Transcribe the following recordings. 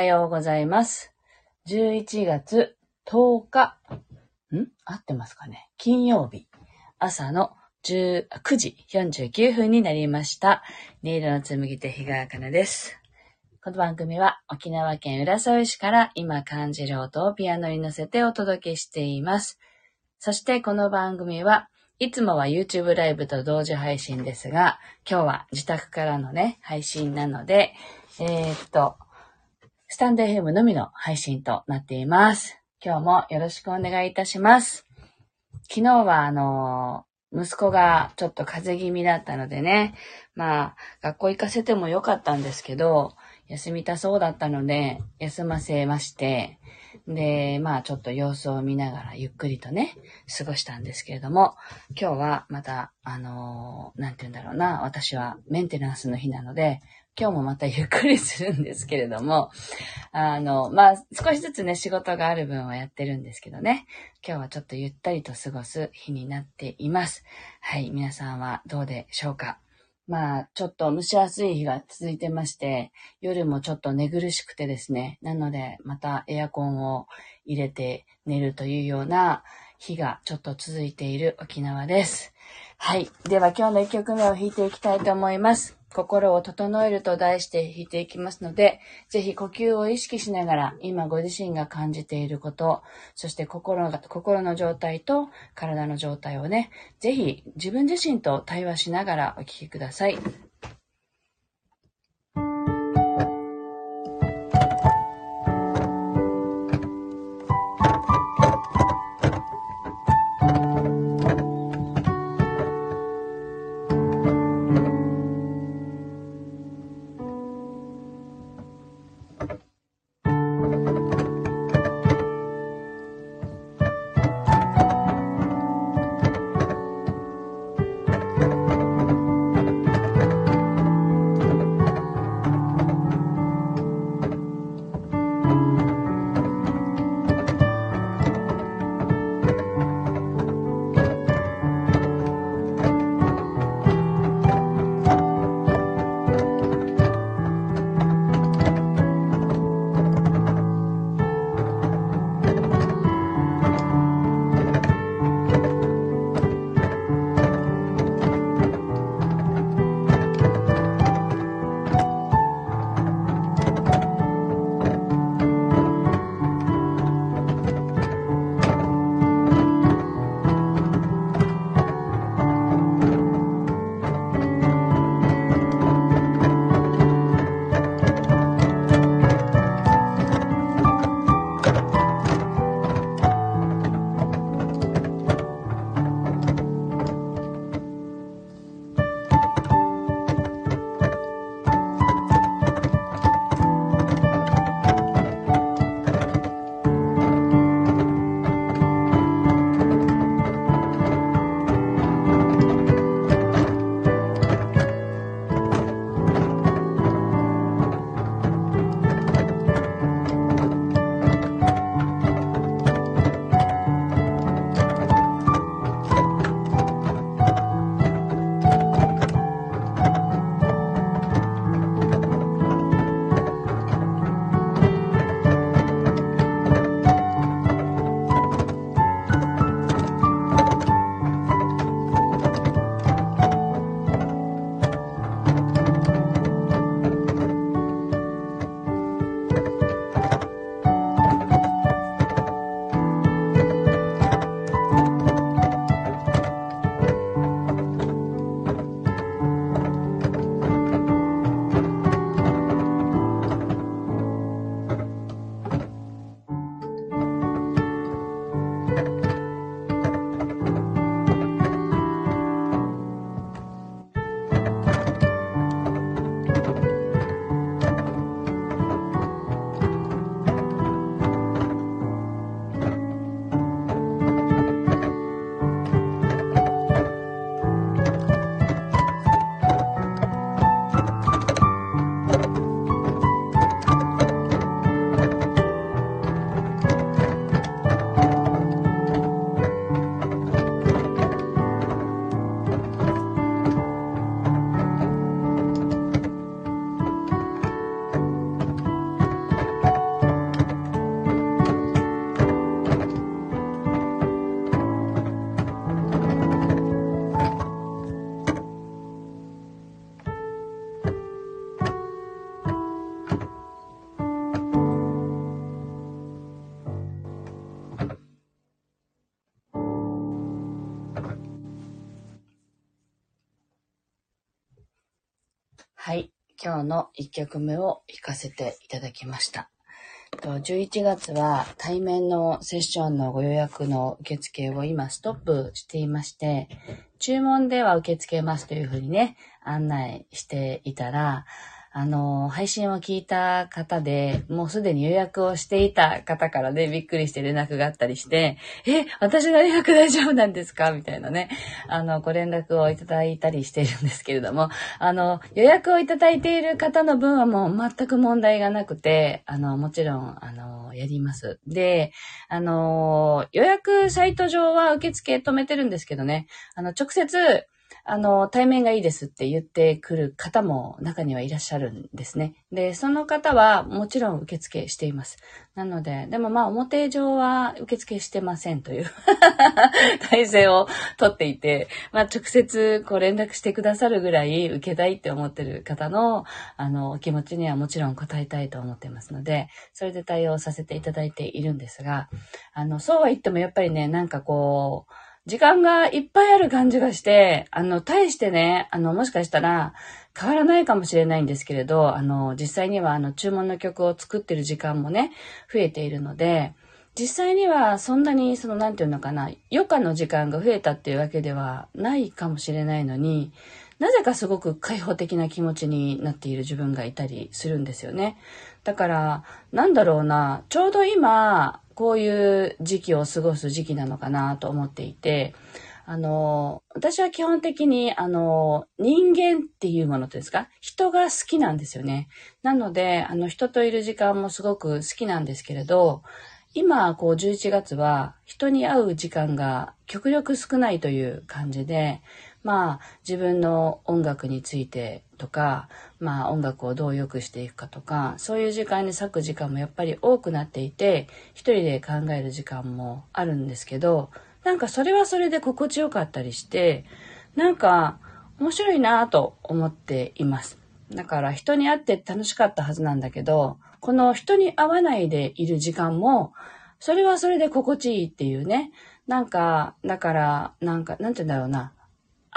はようございます。11月10日、ん？合ってますかね？金曜日、朝の19時49分になりました。音色の紡ぎ手日川かなです。この番組は沖縄県浦添市から今感じる音をピアノに乗せてお届けしています。そしてこの番組はいつもは YouTube ライブと同時配信ですが、今日は自宅からのね、配信なので、えーっと、スタンド FM のみの配信となっています。今日もよろしくお願いいたします。昨日はあの、息子がちょっと風邪気味だったのでね、まあ、学校行かせてもよかったんですけど、休みたそうだったので、休ませまして、で、まあちょっと様子を見ながらゆっくりとね、過ごしたんですけれども、今日はまた、あのーなんて言うんだろうな、私はメンテナンスの日なので、今日もまたゆっくりするんですけれども、あの、まあ少しずつね、仕事がある分はやってるんですけどね、今日はちょっとゆったりと過ごす日になっています。はい、皆さんはどうでしょうかまあ、ちょっと蒸し暑い日が続いてまして、夜もちょっと寝苦しくてですね、なので、またエアコンを入れて寝るというような日がちょっと続いている沖縄です。はい。では今日の1曲目を弾いていきたいと思います。心を整えると題して弾いていきますので、ぜひ呼吸を意識しながら、今ご自身が感じていること、そして心が心の状態と体の状態をね、ぜひ自分自身と対話しながらお聴きください。「今日の1曲目を弾かせていただきました。11月は対面のセッションのご予約の受付を今ストップしていまして、注文では受け付けますというふうにね、案内していたら、あの、配信を聞いた方で、もうすでに予約をしていた方からね、びっくりして連絡があったりして、え、私の予約大丈夫なんですか？みたいなね、あの、ご連絡をいただいたりしているんですけれども、あの、予約をいただいている方の分はもう全く問題がなくて、あの、もちろん、あの、やります。で、あの、予約サイト上は受付止めてるんですけどね、あの、直接、あの、対面がいいですって言ってくる方も中にはいらっしゃるんですね。で、その方はもちろん受付しています。なので、でもまあ表上は受付してませんという 体制をとっていて、まあ直接こう連絡してくださるぐらい受けたいって思ってる方の、あの、お気持ちにはもちろん応えたいと思ってますので、それで対応させていただいているんですが、あの、そうは言ってもやっぱりね、なんかこう、時間がいっぱいある感じがして、あの、対してね、あの、もしかしたら変わらないかもしれないんですけれど、あの、実際にはあの、注文の曲を作ってる時間もね、増えているので、実際にはそんなに、その、なんていうのかな、余暇の時間が増えたっていうわけではないかもしれないのに、なぜかすごく開放的な気持ちになっている自分がいたりするんですよね。だから、なんだろうな、ちょうど今、こういう時期を過ごす時期なのかなと思っていて、あの、私は基本的に、あの、人間っていうものですか？人が好きなんですよね。なので、あの、人といる時間もすごく好きなんですけれど、今、こう、11月は人に会う時間が極力少ないという感じで、まあ、自分の音楽についてとか、まあ音楽をどう良くしていくかとか、そういう時間に割く時間もやっぱり多くなっていて、一人で考える時間もあるんですけど、なんかそれはそれで心地よかったりして、なんか面白いなと思っています。だから人に会って楽しかったはずなんだけど、この人に会わないでいる時間も、それはそれで心地いいっていうね。なんか、だから、なんか、なんて言うんだろうな。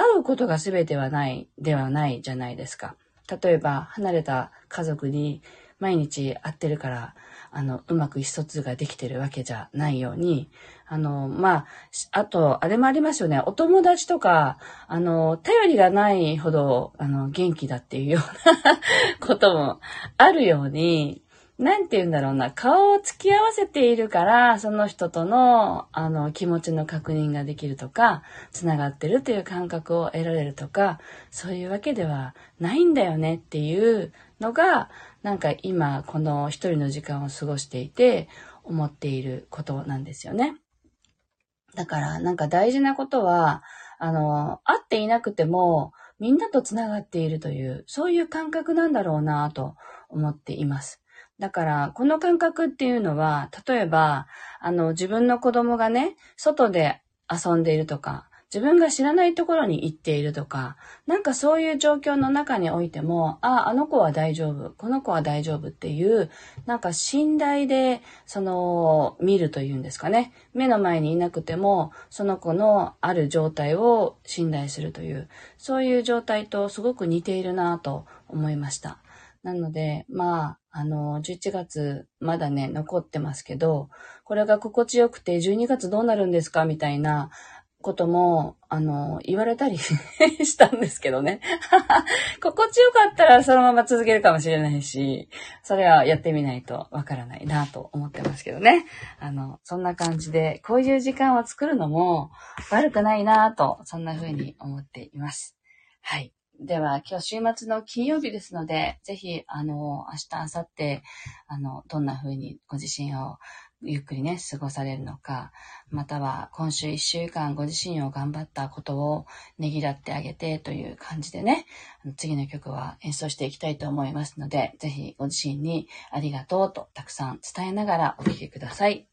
会うことが全てはない、ではないじゃないですか。例えば、離れた家族に毎日会ってるから、あの、うまく意思疎通ができてるわけじゃないように、あの、まあ、あと、あれもありますよね。お友達とか、あの、頼りがないほど、あの、元気だっていうような こともあるように、なんて言うんだろうな、顔を突き合わせているから、その人との、あの、気持ちの確認ができるとか、繋がってるという感覚を得られるとか、そういうわけではないんだよねっていうのが、なんか今、この一人の時間を過ごしていて、思っていることなんですよね。だから、なんか大事なことは、あの、会っていなくても、みんなと繋がっているという、そういう感覚なんだろうなと思っています。だから、この感覚っていうのは、例えば、あの、自分の子供がね、外で遊んでいるとか、自分が知らないところに行っているとか、なんかそういう状況の中においても、あ、ああの子は大丈夫、この子は大丈夫っていう、なんか信頼で、その、見るというんですかね。目の前にいなくても、その子のある状態を信頼するという、そういう状態とすごく似ているなと思いました。なので、まあ、あの、11月まだね、残ってますけど、これが心地よくて12月どうなるんですか？みたいなことも、あの、言われたり したんですけどね。心地よかったらそのまま続けるかもしれないし、それはやってみないとわからないなと思ってますけどね。あの、そんな感じで、こういう時間を作るのも悪くないなと、そんな風に思っています。はい。では、今日週末の金曜日ですので、ぜひ、あの、明日、明後日、あの、どんな風にご自身をゆっくりね、過ごされるのか、または今週一週間ご自身を頑張ったことをねぎらってあげてという感じでね、次の曲は演奏していきたいと思いますので、ぜひご自身にありがとうとたくさん伝えながらお聴きください。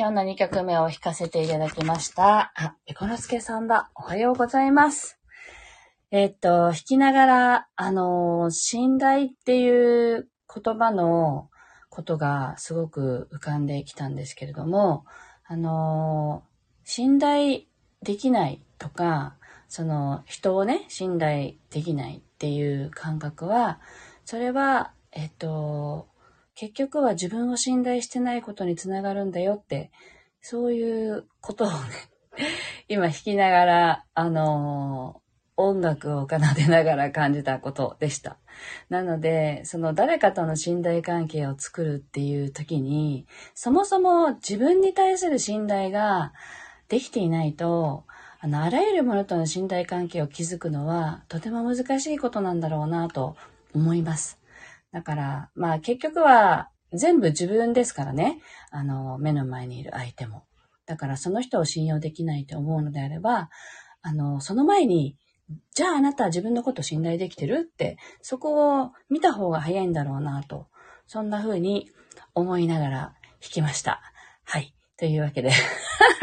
今日の2曲目を弾かせていただきました。あ、エコノスケさんだ。おはようございます。えっと、弾きながら、あの、信頼っていう言葉のことがすごく浮かんできたんですけれども、あの、信頼できないとか、その人をね、信頼できないっていう感覚は、それは、えっと、結局は自分を信頼してないことにつながるんだよって、そういうことをね、今弾きながら、あのー音楽を奏でながら感じたことでした。なので、その誰かとの信頼関係を作るっていう時に、そもそも自分に対する信頼ができていないと、あの、あらゆるものとの信頼関係を築くのはとても難しいことなんだろうなと思います。だから、まあ結局は全部自分ですからね。あの、目の前にいる相手も。だからその人を信用できないと思うのであれば、あの、その前に、じゃああなたは自分のこと信頼できてるって、そこを見た方が早いんだろうなと、そんな風に思いながら弾きました。はい。というわけで。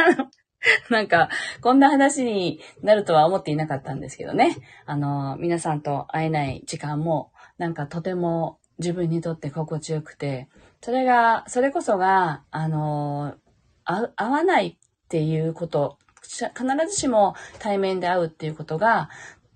なんか、こんな話になるとは思っていなかったんですけどね。あの、皆さんと会えない時間も、なんかとても自分にとって心地よくて、それが、それこそが、あの、合わないっていうこと、必ずしも対面で会うっていうことが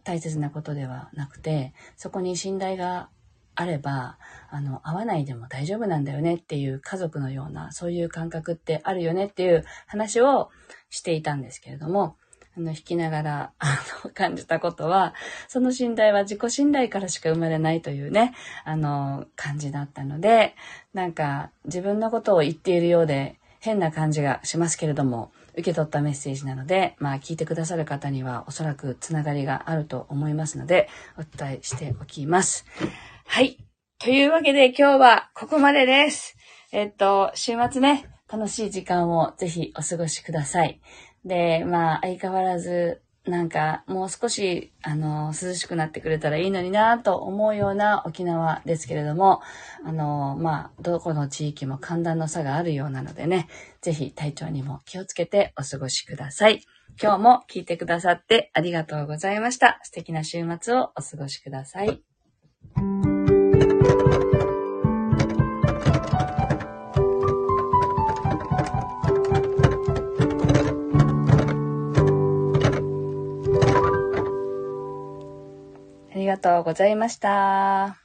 大切なことではなくて、そこに信頼があれば、あの、会わないでも大丈夫なんだよねっていう家族のような、そういう感覚ってあるよねっていう話をしていたんですけれども、あの、弾きながら、あの、感じたことは、その信頼は自己信頼からしか生まれないというね、あの、感じだったので、なんか、自分のことを言っているようで、変な感じがしますけれども、受け取ったメッセージなので、まあ聞いてくださる方にはおそらくつながりがあると思いますので、お伝えしておきます。はい。というわけで今日はここまでです。えっと、週末ね、楽しい時間をぜひお過ごしください。で、まあ相変わらず、なんかもう少し、あの、涼しくなってくれたらいいのになと思うような沖縄ですけれども、あの、まあ、どこの地域も寒暖の差があるようなのでね、ぜひ体調にも気をつけてお過ごしください。今日も聞いてくださってありがとうございました。素敵な週末をお過ごしください。りがとうございました。